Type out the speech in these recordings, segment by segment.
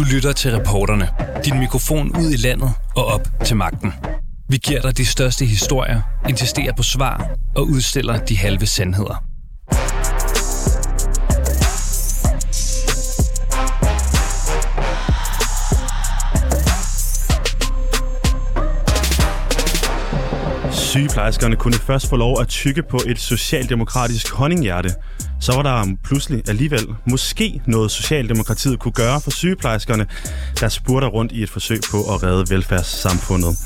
Du lytter til reporterne. Din mikrofon ud i landet og op til magten. Vi giver dig de største historier, insisterer på svar og udstiller de halve sandheder. Sygeplejerskerne kunne først få lov at tykke på et socialdemokratisk honninghjerte. Så var der pludselig alligevel måske noget Socialdemokratiet kunne gøre for sygeplejerskerne, der spurgte rundt i et forsøg på at redde velfærdssamfundet.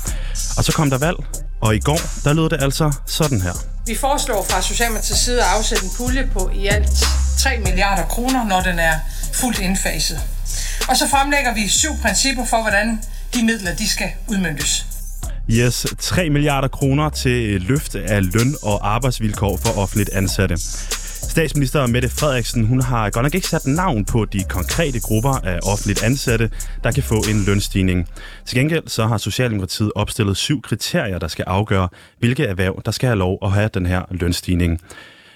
Og så kom der valg, og i går der lød det altså sådan her. Vi foreslår fra Socialdemokratiets side at afsætte en pulje på i alt 3 milliarder kroner, når den er fuldt indfaset. Og så fremlægger vi syv principper for, hvordan de midler de skal udmyndtes. Yes, 3 milliarder kroner til øh, løft af løn og arbejdsvilkår for offentligt ansatte. Statsminister Mette Frederiksen hun har godt nok ikke sat navn på de konkrete grupper af offentligt ansatte, der kan få en lønstigning. Til gengæld så har Socialdemokratiet opstillet syv kriterier, der skal afgøre, hvilke erhverv, der skal have lov at have den her lønstigning.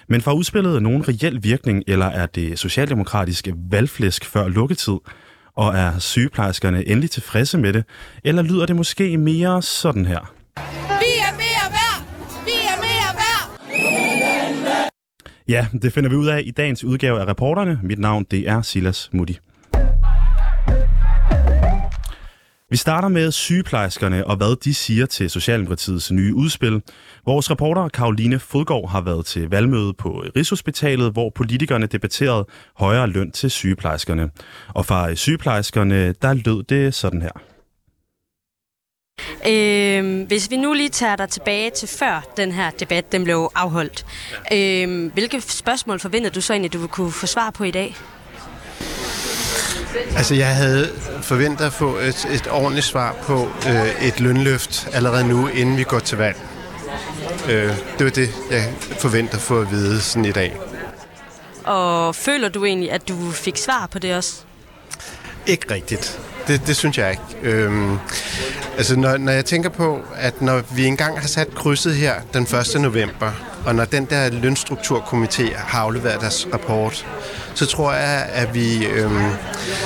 Men får udspillet nogen reel virkning, eller er det socialdemokratiske valgflæsk før lukketid? Og er sygeplejerskerne endelig tilfredse med det? Eller lyder det måske mere sådan her? Vi er mere værd! Vi er mere værd! Ja, det finder vi ud af i dagens udgave af Reporterne. Mit navn det er Silas Mutti. Vi starter med sygeplejerskerne og hvad de siger til Socialdemokratiets nye udspil. Vores reporter Karoline Fodgaard har været til valgmøde på Rigshospitalet, hvor politikerne debatterede højere løn til sygeplejerskerne. Og fra sygeplejerskerne, der lød det sådan her. Øh, hvis vi nu lige tager dig tilbage til før den her debat den blev afholdt. Øh, hvilke spørgsmål forventer du så egentlig, du vil kunne få svar på i dag? Altså, jeg havde forventet at få et, et ordentligt svar på øh, et lønløft allerede nu, inden vi går til valg. Øh, det var det, jeg forventer at få at vide sådan i dag. Og føler du egentlig, at du fik svar på det også? Ikke rigtigt. Det, det synes jeg ikke. Øhm, altså, når, når jeg tænker på, at når vi engang har sat krydset her den 1. november, og når den der lønstrukturkomité har afleveret deres rapport, så tror jeg, at vi, øhm,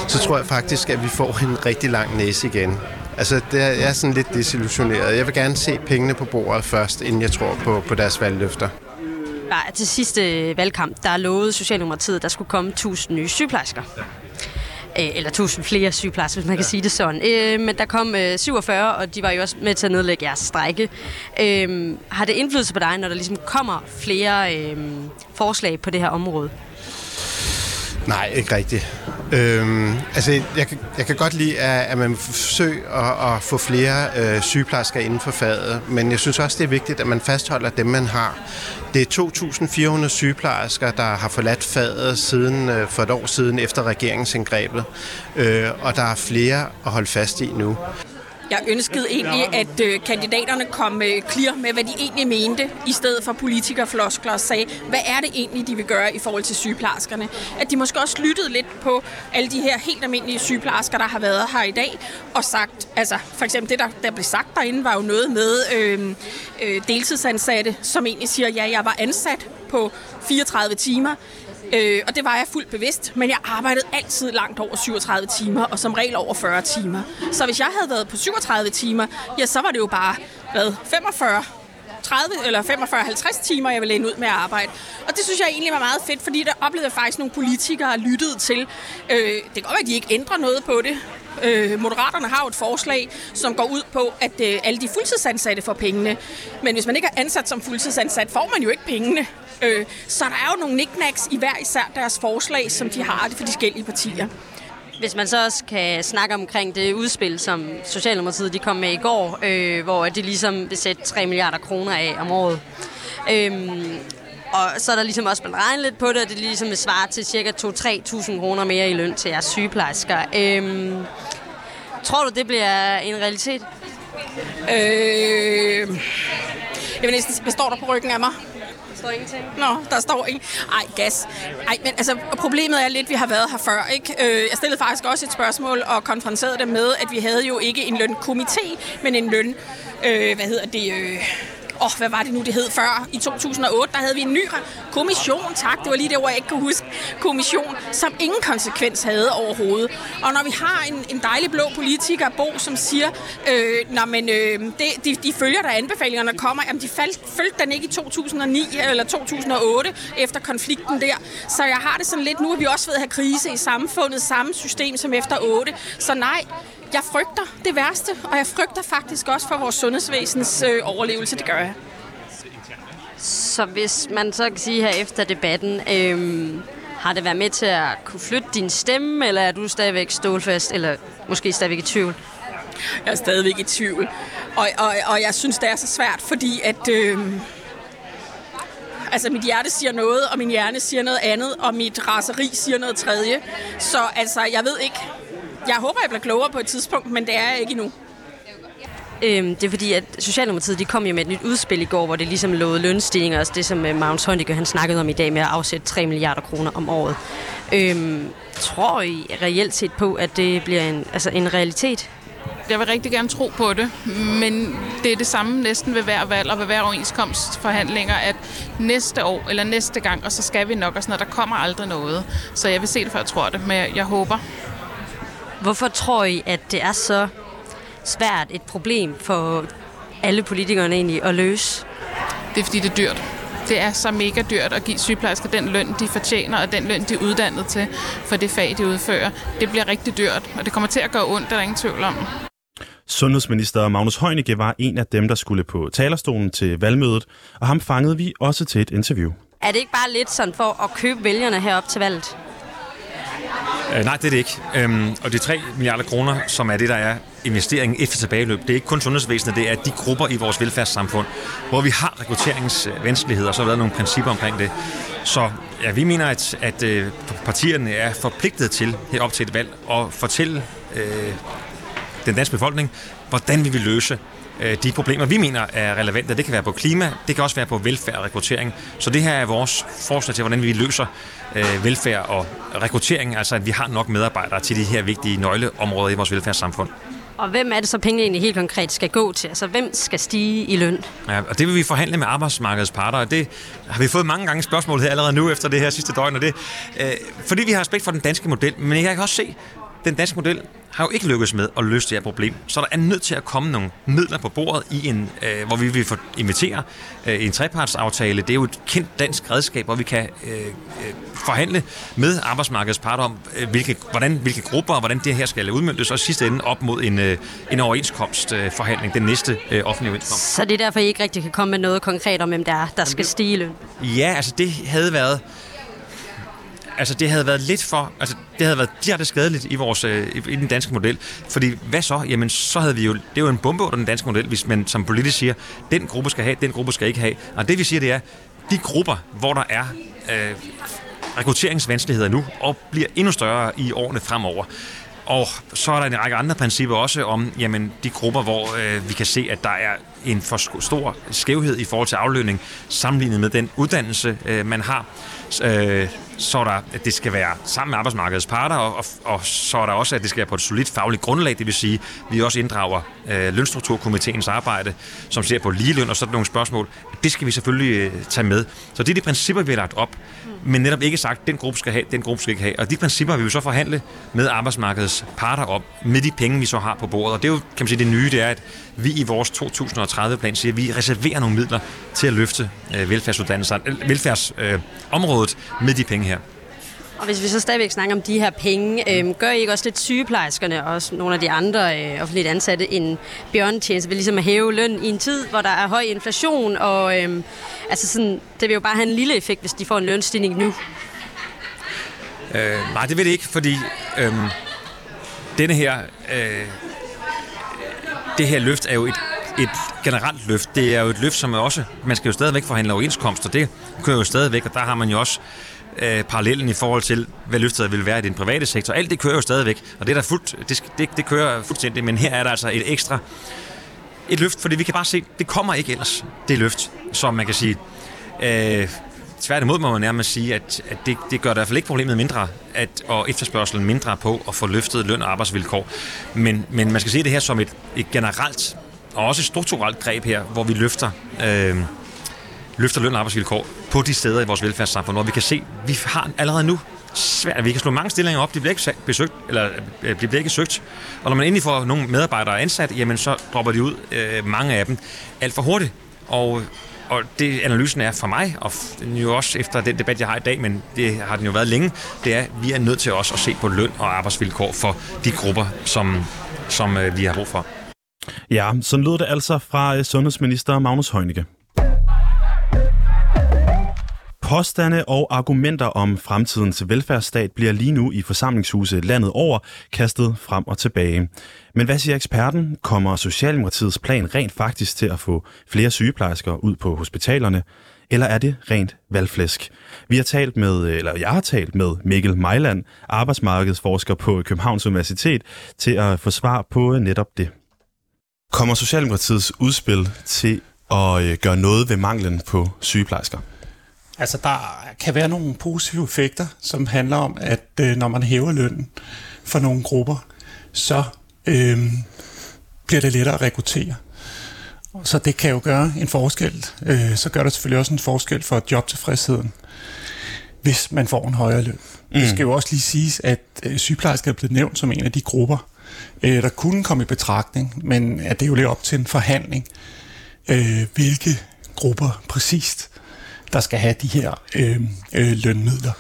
så tror jeg faktisk, at vi får en rigtig lang næse igen. Altså, det er, jeg er sådan lidt desillusioneret. Jeg vil gerne se pengene på bordet først, inden jeg tror på, på deres valgløfter. Nej, til sidste valgkamp, der lovede Socialdemokratiet, at der skulle komme 1000 nye sygeplejersker. Ja. Eller 1000 flere sygeplejersker, hvis man ja. kan sige det sådan. Øh, men der kom øh, 47, og de var jo også med til at nedlægge jeres strække. Øh, har det indflydelse på dig, når der ligesom kommer flere øh, forslag på det her område? Nej, ikke rigtigt. Øhm, altså, jeg, jeg kan godt lide, at, at man forsøger at, at få flere øh, sygeplejersker inden for faget, men jeg synes også, det er vigtigt, at man fastholder dem, man har. Det er 2.400 sygeplejersker, der har forladt faget siden, øh, for et år siden efter regeringsindgrebet, øh, og der er flere at holde fast i nu. Jeg ønskede egentlig, at øh, kandidaterne kom øh, clear med, hvad de egentlig mente, i stedet for politikerfloskler og sagde, hvad er det egentlig, de vil gøre i forhold til sygeplejerskerne. At de måske også lyttede lidt på alle de her helt almindelige sygeplejersker, der har været her i dag, og sagt, altså for eksempel det, der, der blev sagt derinde, var jo noget med øh, øh, deltidsansatte, som egentlig siger, ja, jeg var ansat på 34 timer, Øh, og det var jeg fuldt bevidst, men jeg arbejdede altid langt over 37 timer, og som regel over 40 timer. Så hvis jeg havde været på 37 timer, ja, så var det jo bare, hvad, 45 30 eller 45-50 timer, jeg ville ende ud med at arbejde. Og det synes jeg egentlig var meget fedt, fordi der oplevede jeg faktisk nogle politikere lyttede til. Øh, det kan godt være, at de ikke ændrer noget på det. Øh, Moderaterne har jo et forslag, som går ud på, at øh, alle de fuldtidsansatte får pengene. Men hvis man ikke er ansat som fuldtidsansat, får man jo ikke pengene. Øh, så der er jo nogle knickknacks i hver især deres forslag, som de har det for de forskellige partier. Hvis man så også kan snakke omkring det udspil, som Socialdemokratiet de kom med i går, øh, hvor de ligesom vil sætte 3 milliarder kroner af om året. Øhm, og så er der ligesom også blevet regnet lidt på det, og det ligesom vil svare til cirka 2-3.000 kroner mere i løn til jeres sygeplejersker. Øhm, tror du, det bliver en realitet? Øh, jeg vil næsten, hvad står der på ryggen af mig? står ingenting. Nå, der står ikke. Ej, gas. Ej, men altså, problemet er lidt, vi har været her før, ikke? Øh, jeg stillede faktisk også et spørgsmål og konfronterede det med, at vi havde jo ikke en lønkomité, men en løn, øh, hvad hedder det, øh, åh, hvad var det nu, det hed før? I 2008, der havde vi en ny kommission, tak, det var lige det ord, jeg ikke kunne huske, kommission, som ingen konsekvens havde overhovedet. Og når vi har en, en dejlig blå politiker, Bo, som siger, øh, når men, øh, det, de, de følger der anbefalingerne kommer, jamen de faldt, følte den ikke i 2009 eller 2008 efter konflikten der. Så jeg har det sådan lidt, nu er vi også ved at have krise i samfundet, samme system som efter 8. Så nej, jeg frygter det værste, og jeg frygter faktisk også for vores sundhedsvæsens øh, overlevelse. Det gør jeg. Så hvis man så kan sige her efter debatten, øhm, har det været med til at kunne flytte din stemme, eller er du stadigvæk stålfast, eller måske stadigvæk i tvivl? Jeg er stadigvæk i tvivl. Og, og, og jeg synes, det er så svært, fordi at... Øh, altså, mit hjerte siger noget, og min hjerne siger noget andet, og mit raseri siger noget tredje. Så altså, jeg ved ikke... Jeg håber, jeg bliver klogere på et tidspunkt, men det er jeg ikke endnu. Øhm, det er fordi, at Socialdemokratiet de kom jo med et nyt udspil i går, hvor det ligesom lovede lønstigninger, også det som uh, Magnus Heunicke, han snakkede om i dag med at afsætte 3 milliarder kroner om året. Øhm, tror I reelt set på, at det bliver en, altså en realitet? Jeg vil rigtig gerne tro på det, men det er det samme næsten ved hver valg og ved hver overenskomstforhandlinger, at næste år eller næste gang, og så skal vi nok, og sådan noget, der kommer aldrig noget. Så jeg vil se det, før jeg tror det, men jeg håber. Hvorfor tror I, at det er så svært et problem for alle politikerne egentlig at løse? Det er fordi, det er dyrt. Det er så mega dyrt at give sygeplejersker den løn, de fortjener, og den løn, de er uddannet til for det fag, de udfører. Det bliver rigtig dyrt, og det kommer til at gøre ondt, der er ingen tvivl om. Sundhedsminister Magnus Heunicke var en af dem, der skulle på talerstolen til valgmødet, og ham fangede vi også til et interview. Er det ikke bare lidt sådan for at købe vælgerne herop til valget? Øh, nej, det er det ikke. Øhm, og de 3 milliarder kroner, som er det, der er investeringen efter tilbageløb, det er ikke kun sundhedsvæsenet, det er de grupper i vores velfærdssamfund, hvor vi har rekrutteringsvanskeligheder, og så har der nogle principper omkring det. Så ja, vi mener, at, at øh, partierne er forpligtet til herop til et valg at fortælle øh, den danske befolkning, hvordan vi vil løse de problemer, vi mener er relevante. Det kan være på klima, det kan også være på velfærd og rekruttering. Så det her er vores forslag til, hvordan vi løser øh, velfærd og rekruttering, altså at vi har nok medarbejdere til de her vigtige nøgleområder i vores velfærdssamfund. Og hvem er det så pengene egentlig helt konkret skal gå til? Altså hvem skal stige i løn? Ja, og det vil vi forhandle med arbejdsmarkedets parter, og det har vi fået mange gange spørgsmål her allerede nu efter det her sidste døgn, og det, øh, fordi vi har respekt for den danske model, men jeg kan også se, den danske model har jo ikke lykkes med at løse det her problem. Så der er nødt til at komme nogle midler på bordet, i en, øh, hvor vi vil få invitere øh, en trepartsaftale. Det er jo et kendt dansk redskab, hvor vi kan øh, øh, forhandle med arbejdsmarkedets parter om, øh, hvilke, hvordan, hvilke grupper og hvordan det her skal udmyndtes, og sidste ende op mod en, øh, en overenskomstforhandling, den næste øh, offentlige overenskomst. Så det er derfor, I ikke rigtig kan komme med noget konkret om, hvem der er, der skal stige løn? Ja, altså det havde været altså det havde været lidt for, altså det havde været direkte skadeligt i, vores, øh, i den danske model. Fordi hvad så? Jamen så havde vi jo, det er jo en bombe under den danske model, hvis man som politisk siger, den gruppe skal have, den gruppe skal ikke have. Og det vi siger, det er, de grupper, hvor der er øh, rekrutteringsvanskeligheder nu, og bliver endnu større i årene fremover. Og så er der en række andre principper også om jamen, de grupper, hvor øh, vi kan se, at der er en for stor skævhed i forhold til aflønning, sammenlignet med den uddannelse, øh, man har. Øh, så er der, at det skal være sammen med arbejdsmarkedets parter, og, og, og så er der også, at det skal være på et solidt fagligt grundlag, det vil sige, at vi også inddrager øh, lønstrukturkomiteens arbejde, som ser på ligeløn og sådan nogle spørgsmål. Det skal vi selvfølgelig øh, tage med. Så det er de principper, vi har lagt op, men netop ikke sagt, at den gruppe skal have, den gruppe skal ikke have. Og de principper vil vi så forhandle med arbejdsmarkedets parter om, med de penge, vi så har på bordet. Og det er jo, kan man sige, det nye, det er, at vi i vores 2030-plan siger, at vi reserverer nogle midler til at løfte øh, velfærdsområdet øh, med de penge her. Og hvis vi så stadigvæk snakker om de her penge, øh, gør I ikke også lidt sygeplejerskerne og også nogle af de andre øh, offentligt ansatte en bjørnetjeneste ved ligesom at hæve løn i en tid, hvor der er høj inflation, og øh, altså sådan, det vil jo bare have en lille effekt, hvis de får en lønstigning nu. Øh, nej, det vil det ikke, fordi øh, denne her, øh, det her løft er jo et, et generelt løft. Det er jo et løft, som er også, man skal jo stadigvæk forhandle overenskomster, det kører jo stadigvæk, og der har man jo også øh, parallellen i forhold til, hvad løftet vil være i den private sektor. Alt det kører jo stadigvæk, og det, er der fuldt, det, det, det kører fuldstændig, men her er der altså et ekstra et løft, fordi vi kan bare se, det kommer ikke ellers, det løft, som man kan sige. Øh, tværtimod må man nærmest sige, at, at det, det gør i hvert fald ikke problemet mindre, at, og efterspørgselen mindre på at få løftet løn og arbejdsvilkår. Men, men man skal se det her som et, et generelt og også et strukturelt greb her, hvor vi løfter, øh, løfter løn og arbejdsvilkår på de steder i vores velfærdssamfund, hvor vi kan se, at vi har allerede nu svært. Vi kan slå mange stillinger op, de bliver ikke besøgt, eller øh, de bliver ikke søgt. Og når man endelig får nogle medarbejdere ansat, jamen så dropper de ud, øh, mange af dem, alt for hurtigt. Og og det analysen er for mig, og jo også efter den debat, jeg har i dag, men det har den jo været længe, det er, at vi er nødt til også at se på løn og arbejdsvilkår for de grupper, som, som øh, vi har brug for. Ja, så lød det altså fra øh, sundhedsminister Magnus Heunicke. Påstande og argumenter om fremtidens velfærdsstat bliver lige nu i forsamlingshuse landet over kastet frem og tilbage. Men hvad siger eksperten? Kommer Socialdemokratiets plan rent faktisk til at få flere sygeplejersker ud på hospitalerne? Eller er det rent valgflæsk? Vi har talt med, eller jeg har talt med Mikkel Mejland, arbejdsmarkedsforsker på Københavns Universitet, til at få svar på netop det. Kommer Socialdemokratiets udspil til at øh, gøre noget ved manglen på sygeplejersker? Altså, der kan være nogle positive effekter, som handler om, at øh, når man hæver lønnen for nogle grupper, så øh, bliver det lettere at rekruttere. Så det kan jo gøre en forskel. Øh, så gør det selvfølgelig også en forskel for jobtilfredsheden, hvis man får en højere løn. Mm. Det skal jo også lige siges, at øh, sygeplejersker er blevet nævnt som en af de grupper, øh, der kunne komme i betragtning, men at det er jo lidt op til en forhandling, øh, hvilke grupper præcist der skal have de her øh, øh, lønmidler.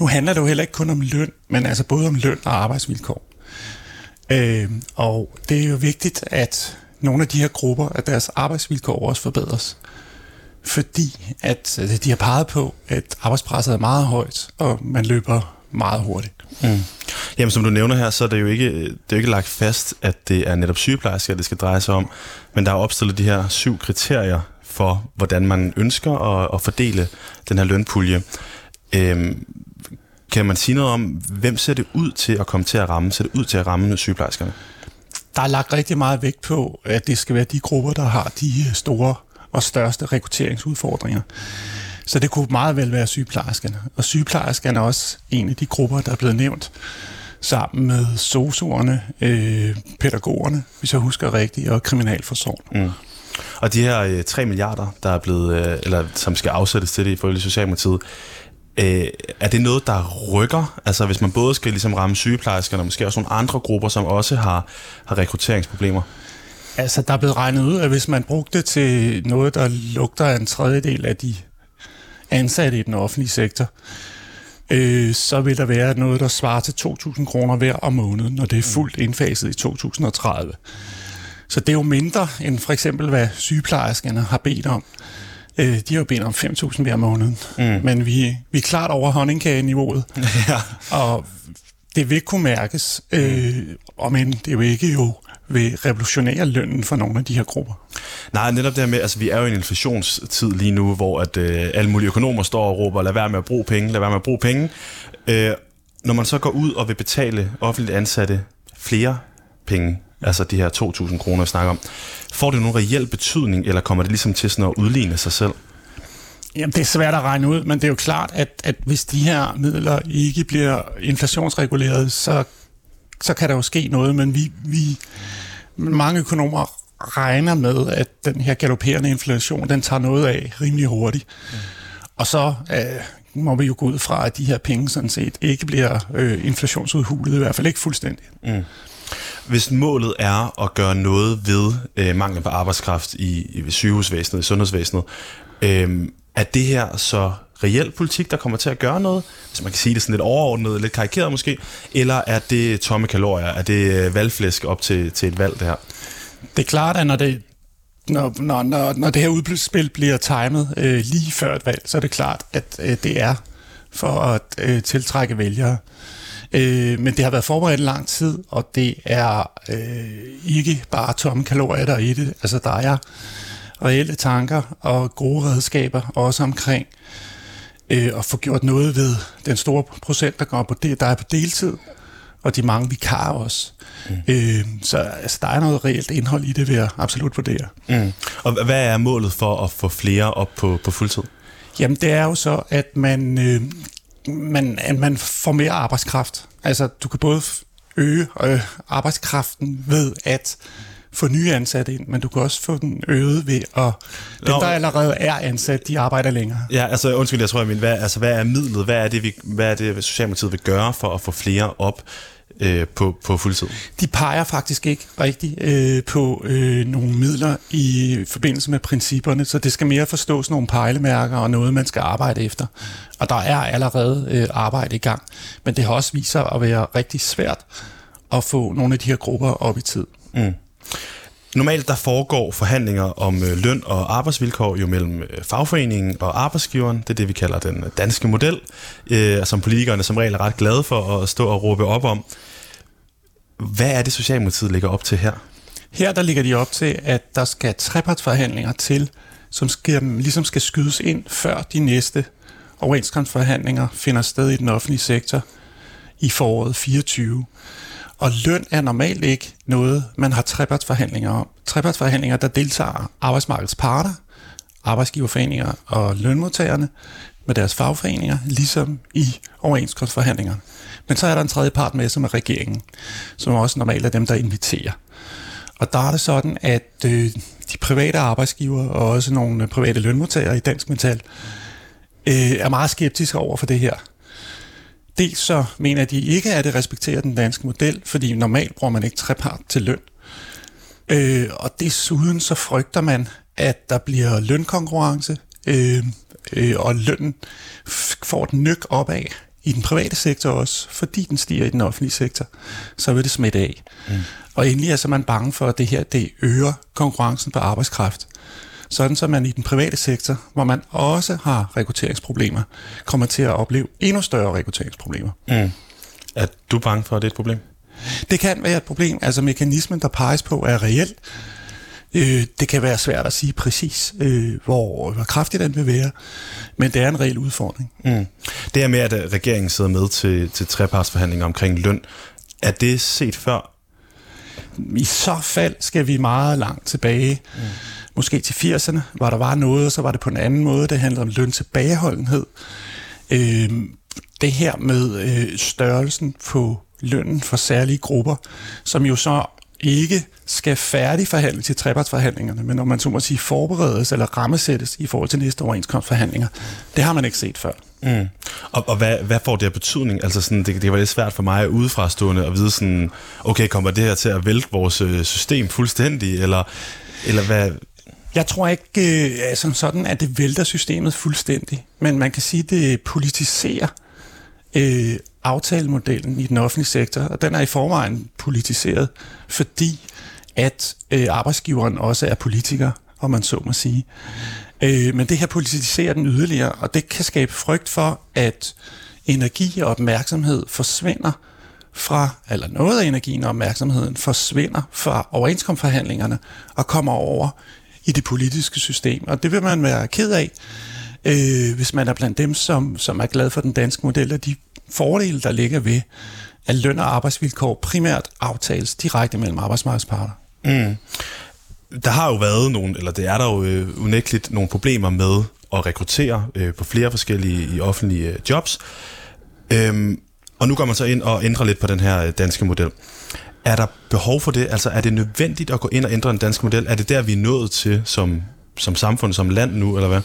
Nu handler det jo heller ikke kun om løn, men altså både om løn og arbejdsvilkår. Øh, og det er jo vigtigt, at nogle af de her grupper, at deres arbejdsvilkår også forbedres. Fordi at øh, de har peget på, at arbejdspresset er meget højt, og man løber meget hurtigt. Mm. Jamen, som du nævner her, så er det jo ikke, det er jo ikke lagt fast, at det er netop sygeplejersker, det skal dreje sig om. Men der er opstillet de her syv kriterier for, hvordan man ønsker at, at fordele den her lønpulje. Øhm, kan man sige noget om, hvem ser det ud til at komme til at ramme? Ser det ud til at ramme sygeplejerskerne? Der er lagt rigtig meget vægt på, at det skal være de grupper, der har de store og største rekrutteringsudfordringer. Så det kunne meget vel være sygeplejerskerne. Og sygeplejerskerne er også en af de grupper, der er blevet nævnt sammen med sosuerne, øh, pædagogerne, hvis jeg husker rigtigt, og kriminalforsorgen. Mm. Og de her øh, 3 milliarder, der er blevet, øh, eller som skal afsættes til det ifølge Socialdemokratiet, øh, er det noget, der rykker? Altså hvis man både skal ligesom ramme sygeplejerskerne, og måske også nogle andre grupper, som også har, har rekrutteringsproblemer? Altså, der er blevet regnet ud, at hvis man brugte det til noget, der lugter en tredjedel af de ansatte i den offentlige sektor, øh, så vil der være noget, der svarer til 2.000 kroner hver om måneden, når det er fuldt indfaset i 2030. Så det er jo mindre end for eksempel, hvad sygeplejerskerne har bedt om. Øh, de har jo bedt om 5.000 hver måned, mm. men vi, vi er klart over honningkageniveauet. ja. Og det vil kunne mærkes, øh, og men det er jo ikke jo vil revolutionere lønnen for nogle af de her grupper. Nej, netop det her med, altså vi er jo i en inflationstid lige nu, hvor at øh, alle mulige økonomer står og råber, lad være med at bruge penge, lad være med at bruge penge. Øh, når man så går ud og vil betale offentligt ansatte flere penge, altså de her 2.000 kroner, vi snakker om. Får det nogen reel betydning, eller kommer det ligesom til sådan at udligne sig selv? Jamen, det er svært at regne ud, men det er jo klart, at, at hvis de her midler ikke bliver inflationsreguleret, så, så kan der jo ske noget, men vi, vi mange økonomer regner med, at den her galopperende inflation, den tager noget af rimelig hurtigt. Mm. Og så øh, må vi jo gå ud fra, at de her penge sådan set ikke bliver øh, inflationsudhulet, i hvert fald ikke fuldstændigt. Mm. Hvis målet er at gøre noget ved øh, manglen på arbejdskraft i, i sygehusvæsenet, i sundhedsvæsenet, øh, er det her så reel politik, der kommer til at gøre noget? Hvis man kan sige det sådan lidt overordnet, lidt karikeret måske, eller er det tomme kalorier? Er det øh, valgflæsk op til, til et valg, det her? Det er klart, at når det, når, når, når, når det her udspil bliver timet øh, lige før et valg, så er det klart, at øh, det er for at øh, tiltrække vælgere. Øh, men det har været forberedt lang tid, og det er øh, ikke bare tomme kalorier, der er i det. Altså, der er reelle tanker og gode redskaber, også omkring øh, at få gjort noget ved den store procent, der, går på det, der er på deltid, og de mange vikarer også. Mm. Øh, så altså, der er noget reelt indhold i det, vil jeg absolut vurdere. Mm. Og hvad er målet for at få flere op på, på fuldtid? Jamen, det er jo så, at man øh, man, at man får mere arbejdskraft. Altså, du kan både øge øh, arbejdskraften ved at få nye ansatte ind, men du kan også få den øget ved at dem, der allerede er ansat, de arbejder længere. Ja, altså undskyld, jeg tror, jeg mener, hvad, altså, hvad er midlet? Hvad er det, vi, hvad er det, Socialdemokratiet vil gøre for at få flere op øh, på, på fuldtid? De peger faktisk ikke rigtig øh, på øh, nogle midler i forbindelse med principperne, så det skal mere forstås nogle pejlemærker og noget, man skal arbejde efter. Og der er allerede øh, arbejde i gang, men det har også vist sig at være rigtig svært at få nogle af de her grupper op i tid. Mm. Normalt der foregår forhandlinger om øh, løn og arbejdsvilkår jo mellem øh, fagforeningen og arbejdsgiveren. Det er det, vi kalder den øh, danske model, øh, som politikerne som regel er ret glade for at stå og råbe op om. Hvad er det, Socialdemokratiet ligger op til her? Her der ligger de op til, at der skal trepartsforhandlinger til, som skal, ligesom skal skydes ind, før de næste overenskomstforhandlinger finder sted i den offentlige sektor i foråret 24. Og løn er normalt ikke noget, man har trepartsforhandlinger om. Trepartsforhandlinger, der deltager arbejdsmarkedets parter, arbejdsgiverforeninger og lønmodtagerne med deres fagforeninger, ligesom i overenskomstforhandlinger. Men så er der en tredje part med, som er regeringen, som også normalt er dem, der inviterer. Og der er det sådan, at øh, de private arbejdsgiver og også nogle private lønmodtagere i Dansk Metal øh, er meget skeptiske over for det her. Dels så mener de ikke, at det respekterer den danske model, fordi normalt bruger man ikke trepart til løn. Øh, og desuden så frygter man, at der bliver lønkonkurrence, øh, øh, og lønnen får et nyk opad i den private sektor også, fordi den stiger i den offentlige sektor, så vil det smitte af. Mm. Og endelig er så man bange for, at det her det øger konkurrencen på arbejdskraft. Sådan så man i den private sektor, hvor man også har rekrutteringsproblemer, kommer til at opleve endnu større rekrutteringsproblemer. Mm. Er du bange for, at det er et problem? Det kan være et problem. Altså mekanismen, der peges på, er reelt. Øh, det kan være svært at sige præcis, øh, hvor, hvor kraftigt den vil være, men det er en reel udfordring. Mm. Det her med, at øh, regeringen sidder med til, til trepartsforhandlinger omkring løn, er det set før? I så fald skal vi meget langt tilbage, mm måske til 80'erne, hvor der var noget, og så var det på en anden måde. Det handlede om løn tilbageholdenhed. Øh, det her med øh, størrelsen på lønnen for særlige grupper, som jo så ikke skal færdigforhandle til trepartsforhandlingerne, men når man så må sige forberedes eller rammesættes i forhold til næste overenskomstforhandlinger. Det har man ikke set før. Mm. Og, og hvad, hvad får det af betydning? Altså sådan, det, det var lidt svært for mig udefrastående at vide sådan, okay, kommer det her til at vælte vores øh, system fuldstændig, eller, eller hvad? Jeg tror ikke øh, altså, som sådan, at det vælter systemet fuldstændig, men man kan sige, at det politiserer øh, aftalemodellen i den offentlige sektor, og den er i forvejen politiseret, fordi at øh, arbejdsgiveren også er politiker, om man så må sige. Øh, men det her politiserer den yderligere, og det kan skabe frygt for, at energi og opmærksomhed forsvinder fra, eller noget af energien og opmærksomheden forsvinder fra overenskomstforhandlingerne og kommer over i det politiske system. Og det vil man være ked af, øh, hvis man er blandt dem, som, som er glad for den danske model, og de fordele, der ligger ved, at løn og arbejdsvilkår primært aftales direkte mellem arbejdsmarkedsparter. Mm. Der har jo været nogle, eller det er der jo øh, unægteligt nogle problemer med at rekruttere øh, på flere forskellige i offentlige øh, jobs. Øhm, og nu går man så ind og ændrer lidt på den her øh, danske model. Er der behov for det? Altså er det nødvendigt at gå ind og ændre den danske model? Er det der, vi er nået til som, som samfund, som land nu, eller hvad?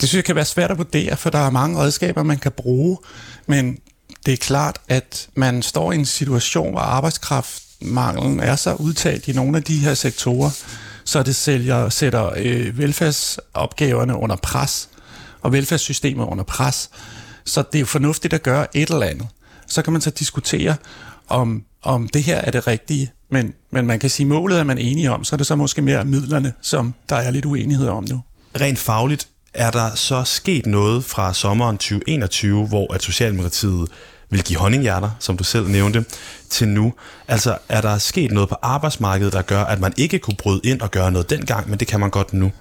Det synes jeg kan være svært at vurdere, for der er mange redskaber, man kan bruge, men det er klart, at man står i en situation, hvor arbejdskraftmanglen er så udtalt i nogle af de her sektorer, så det sælger, sætter øh, velfærdsopgaverne under pres, og velfærdssystemet under pres. Så det er jo fornuftigt at gøre et eller andet. Så kan man så diskutere, om, om det her er det rigtige, men, men man kan sige, målet er man enige om, så er det så måske mere midlerne, som der er lidt uenighed om nu. Rent fagligt, er der så sket noget fra sommeren 2021, hvor at Socialdemokratiet vil give honninghjerter, som du selv nævnte, til nu? Altså, er der sket noget på arbejdsmarkedet, der gør, at man ikke kunne bryde ind og gøre noget dengang, men det kan man godt nu?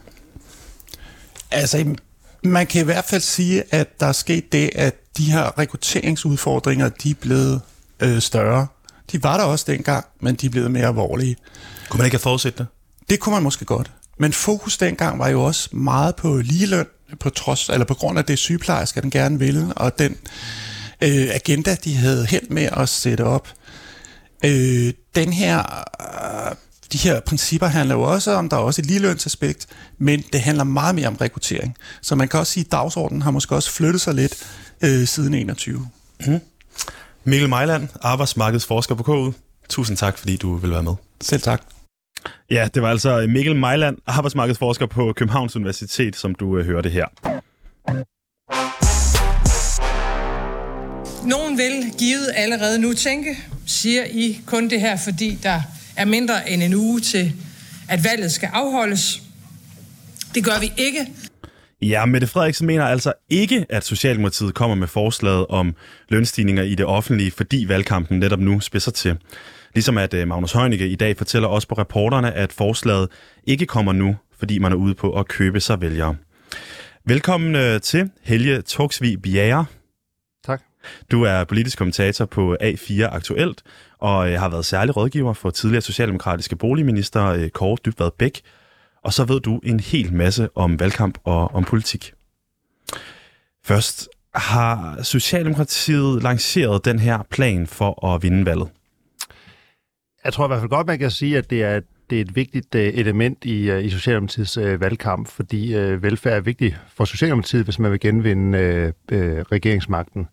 Altså, man kan i hvert fald sige, at der er sket det, at de her rekrutteringsudfordringer, de er blevet øh, større. De var der også dengang, men de er blevet mere alvorlige. Kunne man ikke have forudset det? Det kunne man måske godt. Men fokus dengang var jo også meget på ligeløn, på trods, eller på grund af det sygeplejersker, den gerne ville, og den øh, agenda, de havde held med at sætte op. Øh, den her, øh, de her principper handler jo også om, der er også et ligelønsaspekt, men det handler meget mere om rekruttering. Så man kan også sige, at dagsordenen har måske også flyttet sig lidt øh, siden 21. Mm. Mikkel Mejland, arbejdsmarkedsforsker på KU. Tusind tak, fordi du vil være med. Selv tak. Ja, det var altså Mikkel Mejland, arbejdsmarkedsforsker på Københavns Universitet, som du øh, hørte her. Nogen vil givet allerede nu tænke, siger I kun det her, fordi der er mindre end en uge til, at valget skal afholdes. Det gør vi ikke. Ja, Mette Frederiksen mener altså ikke, at Socialdemokratiet kommer med forslaget om lønstigninger i det offentlige, fordi valgkampen netop nu spidser til. Ligesom at øh, Magnus Heunicke i dag fortæller os på reporterne, at forslaget ikke kommer nu, fordi man er ude på at købe sig vælgere. Velkommen øh, til Helge Togsvig Bjerre. Tak. Du er politisk kommentator på A4 Aktuelt, og øh, har været særlig rådgiver for tidligere socialdemokratiske boligminister Kåre Dybvad Bæk, og så ved du en hel masse om valgkamp og om politik. Først, har Socialdemokratiet lanceret den her plan for at vinde valget? Jeg tror i hvert fald godt, man kan sige, at det er, det er et vigtigt øh, element i, øh, i Socialdemokratiets øh, valgkamp, fordi øh, velfærd er vigtigt for Socialdemokratiet, hvis man vil genvinde øh, øh, regeringsmagten.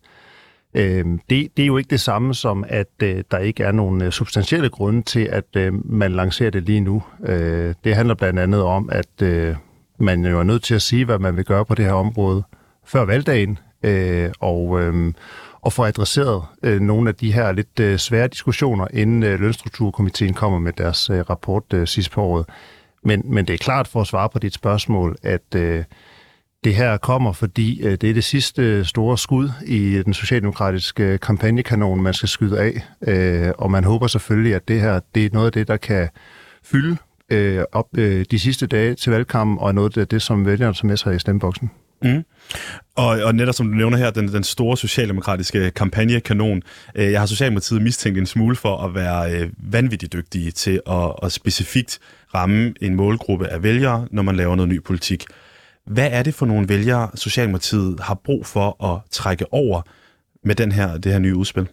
Øh, det, det er jo ikke det samme som, at øh, der ikke er nogen øh, substantielle grunde til, at øh, man lancerer det lige nu. Øh, det handler blandt andet om, at øh, man jo er nødt til at sige, hvad man vil gøre på det her område før valgdagen, øh, og, øh, og få adresseret øh, nogle af de her lidt øh, svære diskussioner, inden øh, Lønstrukturkomiteen kommer med deres øh, rapport øh, sidste på året. Men, men det er klart for at svare på dit spørgsmål, at øh, det her kommer, fordi øh, det er det sidste store skud i den socialdemokratiske øh, kampagnekanon, man skal skyde af. Øh, og man håber selvfølgelig, at det her det er noget af det, der kan fylde op de sidste dage til valgkampen, og noget af det, som vælgerne tager med sig i stemmeboksen. Mm. Og, og netop som du nævner her, den, den store socialdemokratiske kampagnekanon. Øh, jeg har Socialdemokratiet mistænkt en smule for at være øh, vanvittigt dygtige til at, at specifikt ramme en målgruppe af vælgere, når man laver noget ny politik. Hvad er det for nogle vælgere, Socialdemokratiet har brug for at trække over med den her, det her nye udspil?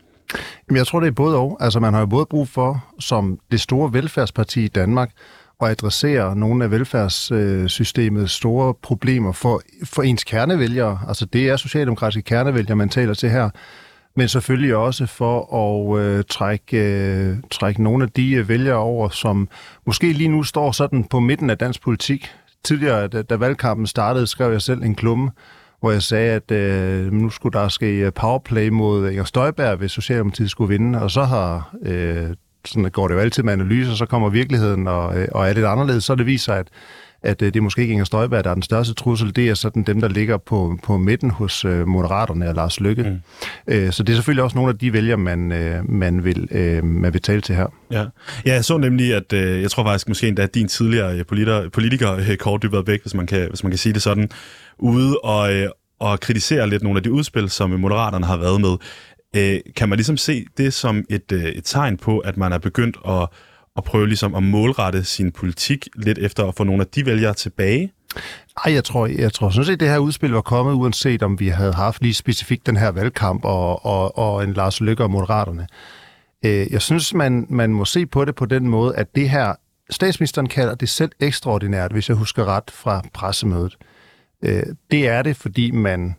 Jamen, jeg tror, det er både og. Altså, man har jo både brug for, som det store velfærdsparti i Danmark, at adressere nogle af velfærdssystemets store problemer for, for ens kernevælgere. Altså, det er socialdemokratiske kernevælgere, man taler til her men selvfølgelig også for at øh, trække, øh, trække nogle af de øh, vælgere over, som måske lige nu står sådan på midten af dansk politik tidligere, da, da valgkampen startede, skrev jeg selv en klumme, hvor jeg sagde, at øh, nu skulle der ske øh, powerplay mod Inger Støjberg, hvis Socialdemokratiet skulle vinde, og så har øh, sådan går det jo altid med analyser, så kommer virkeligheden og, øh, og er lidt anderledes, så det viser, at at øh, det er måske ikke Inger Støjberg, der er den største trussel. Det er sådan dem, der ligger på, på midten hos øh, Moderaterne og Lars Lykke. Mm. Øh, så det er selvfølgelig også nogle af de vælgere, man, man, vil, man vil tale til her. Ja, ja jeg så nemlig, at jeg tror faktisk måske endda, at din tidligere politiker, politiker Kåre Dybvad Bæk, hvis man, kan, hvis man kan sige det sådan, ude og, og kritisere lidt nogle af de udspil, som Moderaterne har været med. Kan man ligesom se det som et, et tegn på, at man er begyndt at at prøve ligesom at målrette sin politik lidt efter at få nogle af de vælgere tilbage? Ej, jeg tror, jeg tror sådan set, at det her udspil var kommet, uanset om vi havde haft lige specifikt den her valgkamp og, og, og en Lars Lykke og Moderaterne. Øh, jeg synes, man, man må se på det på den måde, at det her, statsministeren kalder det selv ekstraordinært, hvis jeg husker ret fra pressemødet. Øh, det er det, fordi man,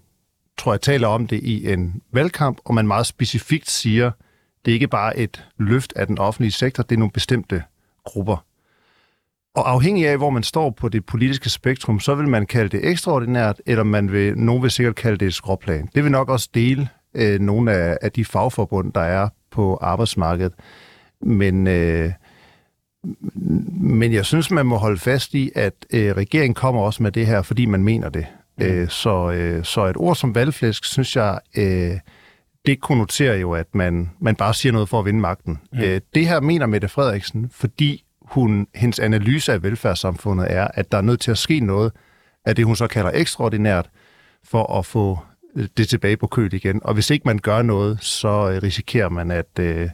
tror jeg, taler om det i en valgkamp, og man meget specifikt siger, det er ikke bare et løft af den offentlige sektor, det er nogle bestemte grupper. Og afhængig af, hvor man står på det politiske spektrum, så vil man kalde det ekstraordinært, eller man vil, nogen vil sikkert kalde det et skråplan. Det vil nok også dele øh, nogle af, af de fagforbund, der er på arbejdsmarkedet. Men, øh, men jeg synes, man må holde fast i, at øh, regeringen kommer også med det her, fordi man mener det. Mm. Øh, så, øh, så et ord som valgflæsk, synes jeg... Øh, det konnoterer jo, at man, man bare siger noget for at vinde magten. Mm. Øh, det her mener Mette Frederiksen, fordi hun, hendes analyse af velfærdssamfundet er, at der er nødt til at ske noget af det, hun så kalder ekstraordinært, for at få det tilbage på køl igen. Og hvis ikke man gør noget, så øh, risikerer man, at, øh,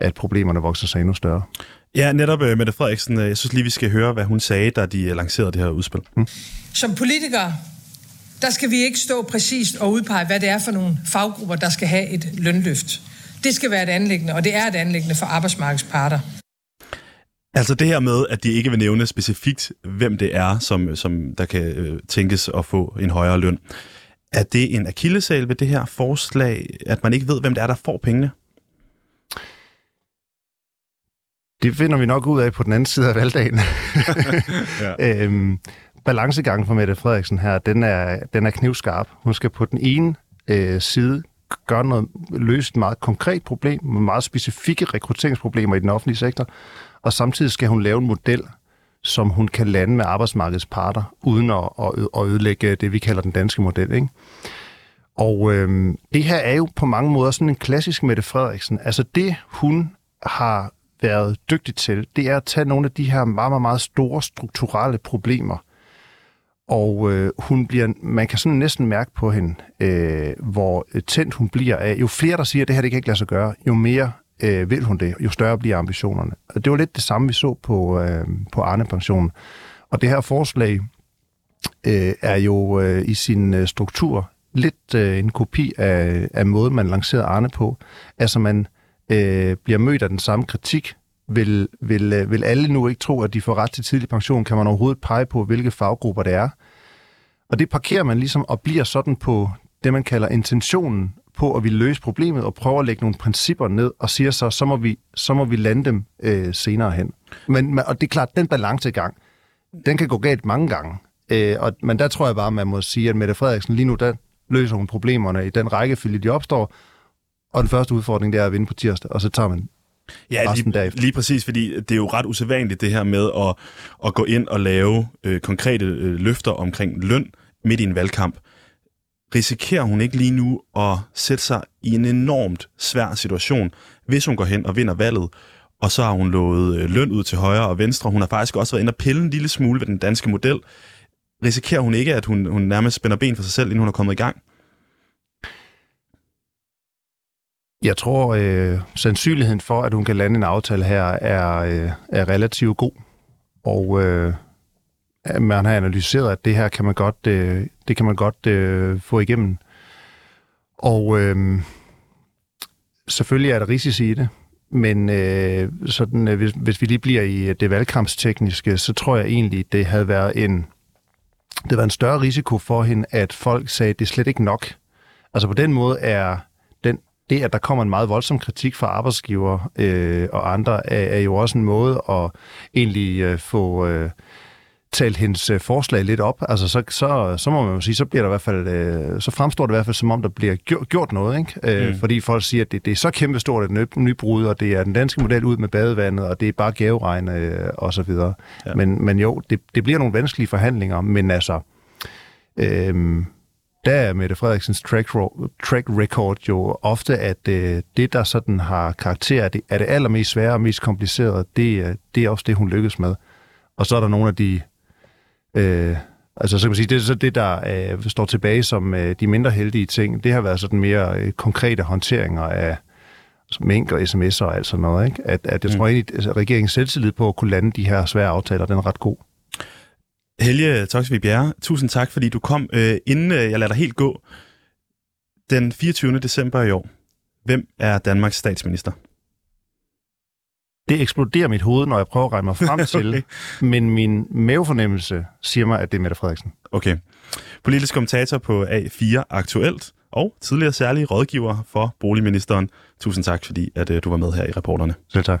at problemerne vokser sig endnu større. Ja, netop øh, Mette Frederiksen. Jeg synes lige, vi skal høre, hvad hun sagde, da de lancerede det her udspil. Mm. Som politiker der skal vi ikke stå præcist og udpege, hvad det er for nogle faggrupper, der skal have et lønløft. Det skal være et anlæggende, og det er et anlæggende for arbejdsmarkedets parter. Altså det her med, at de ikke vil nævne specifikt, hvem det er, som, som der kan øh, tænkes at få en højere løn. Er det en akillesal ved det her forslag, at man ikke ved, hvem det er, der får pengene? Det finder vi nok ud af på den anden side af valgdagen. ja. øhm, balancegangen for Mette Frederiksen her, den er, den er knivskarp. Hun skal på den ene øh, side gøre noget, løse et meget konkret problem, med meget specifikke rekrutteringsproblemer i den offentlige sektor, og samtidig skal hun lave en model, som hun kan lande med arbejdsmarkedets parter, uden at, at ødelægge det, vi kalder den danske model. Ikke? Og øh, det her er jo på mange måder sådan en klassisk Mette Frederiksen. Altså det, hun har været dygtig til, det er at tage nogle af de her meget, meget, meget store strukturelle problemer, og øh, hun bliver, man kan sådan næsten mærke på hende, øh, hvor tændt hun bliver af. Jo flere, der siger, at det her det kan ikke lade sig gøre, jo mere øh, vil hun det, jo større bliver ambitionerne. Og det var lidt det samme, vi så på, øh, på Arne-pensionen. Og det her forslag øh, er jo øh, i sin øh, struktur lidt øh, en kopi af, af måden, man lancerede Arne på. Altså man øh, bliver mødt af den samme kritik. Vil, vil, øh, vil alle nu ikke tro, at de får ret til tidlig pension? Kan man overhovedet pege på, hvilke faggrupper det er? Og det parkerer man ligesom og bliver sådan på det, man kalder intentionen på at vi løse problemet og prøve at lægge nogle principper ned og siger så, så må vi, så må vi lande dem øh, senere hen. Men, og det er klart, den balancegang, den kan gå galt mange gange. Øh, og, men der tror jeg bare, man må sige, at Mette Frederiksen lige nu, der løser hun problemerne i den rækkefølge, de opstår. Og den første udfordring, det er at vinde på tirsdag, og så tager man Ja, lige, lige præcis, fordi det er jo ret usædvanligt det her med at, at gå ind og lave øh, konkrete øh, løfter omkring løn midt i en valgkamp risikerer hun ikke lige nu at sætte sig i en enormt svær situation, hvis hun går hen og vinder valget, og så har hun lovet øh, løn ud til højre og venstre. Hun har faktisk også været inde og pille en lille smule ved den danske model. Risikerer hun ikke, at hun, hun nærmest spænder ben for sig selv, inden hun er kommet i gang? Jeg tror, øh, sandsynligheden for, at hun kan lande en aftale her, er, øh, er relativt god. Og øh, man har analyseret, at det her kan man godt, øh, det kan man godt øh, få igennem. Og øh, selvfølgelig er der risici i det, men øh, sådan, øh, hvis, hvis vi lige bliver i øh, det valgkampstekniske, så tror jeg egentlig, det havde været en, det var en større risiko for hende, at folk sagde, at det er slet ikke nok. Altså på den måde er det, at der kommer en meget voldsom kritik fra arbejdsgiver øh, og andre, er, er jo også en måde at egentlig øh, få... Øh, talt hendes øh, forslag lidt op, altså så, så, så må man jo sige, så bliver der i hvert fald, øh, så fremstår det i hvert fald som om, der bliver gjort, gjort noget, ikke? Øh, mm. fordi folk siger, at det, det er så kæmpestort et nybrud, og det er den danske model ud med badevandet, og det er bare gaveregn øh, og så videre. Ja. Men, men jo, det, det bliver nogle vanskelige forhandlinger, men altså, øh, der er Mette Frederiksens track, track record jo ofte, at øh, det, der sådan har karakter, det, er det allermest svære og mest komplicerede, det, det er også det, hun lykkes med. Og så er der nogle af de Øh, altså, så kan man sige, det er så det, der øh, står tilbage som øh, de mindre heldige ting. Det har været sådan mere øh, konkrete håndteringer af altså, mængder, sms'er og alt sådan noget. Ikke? At, at jeg mm. tror egentlig, at regeringens selvtillid på at kunne lande de her svære aftaler, den er ret god. Helge Toksvig Bjerre, tusind tak, fordi du kom. Øh, inden øh, jeg lader dig helt gå, den 24. december i år, hvem er Danmarks statsminister? det eksploderer mit hoved, når jeg prøver at regne mig frem til, okay. men min mavefornemmelse siger mig, at det er Mette Frederiksen. Okay. Politisk kommentator på A4 Aktuelt og tidligere særlig rådgiver for boligministeren. Tusind tak, fordi at, uh, du var med her i reporterne. Selv tak.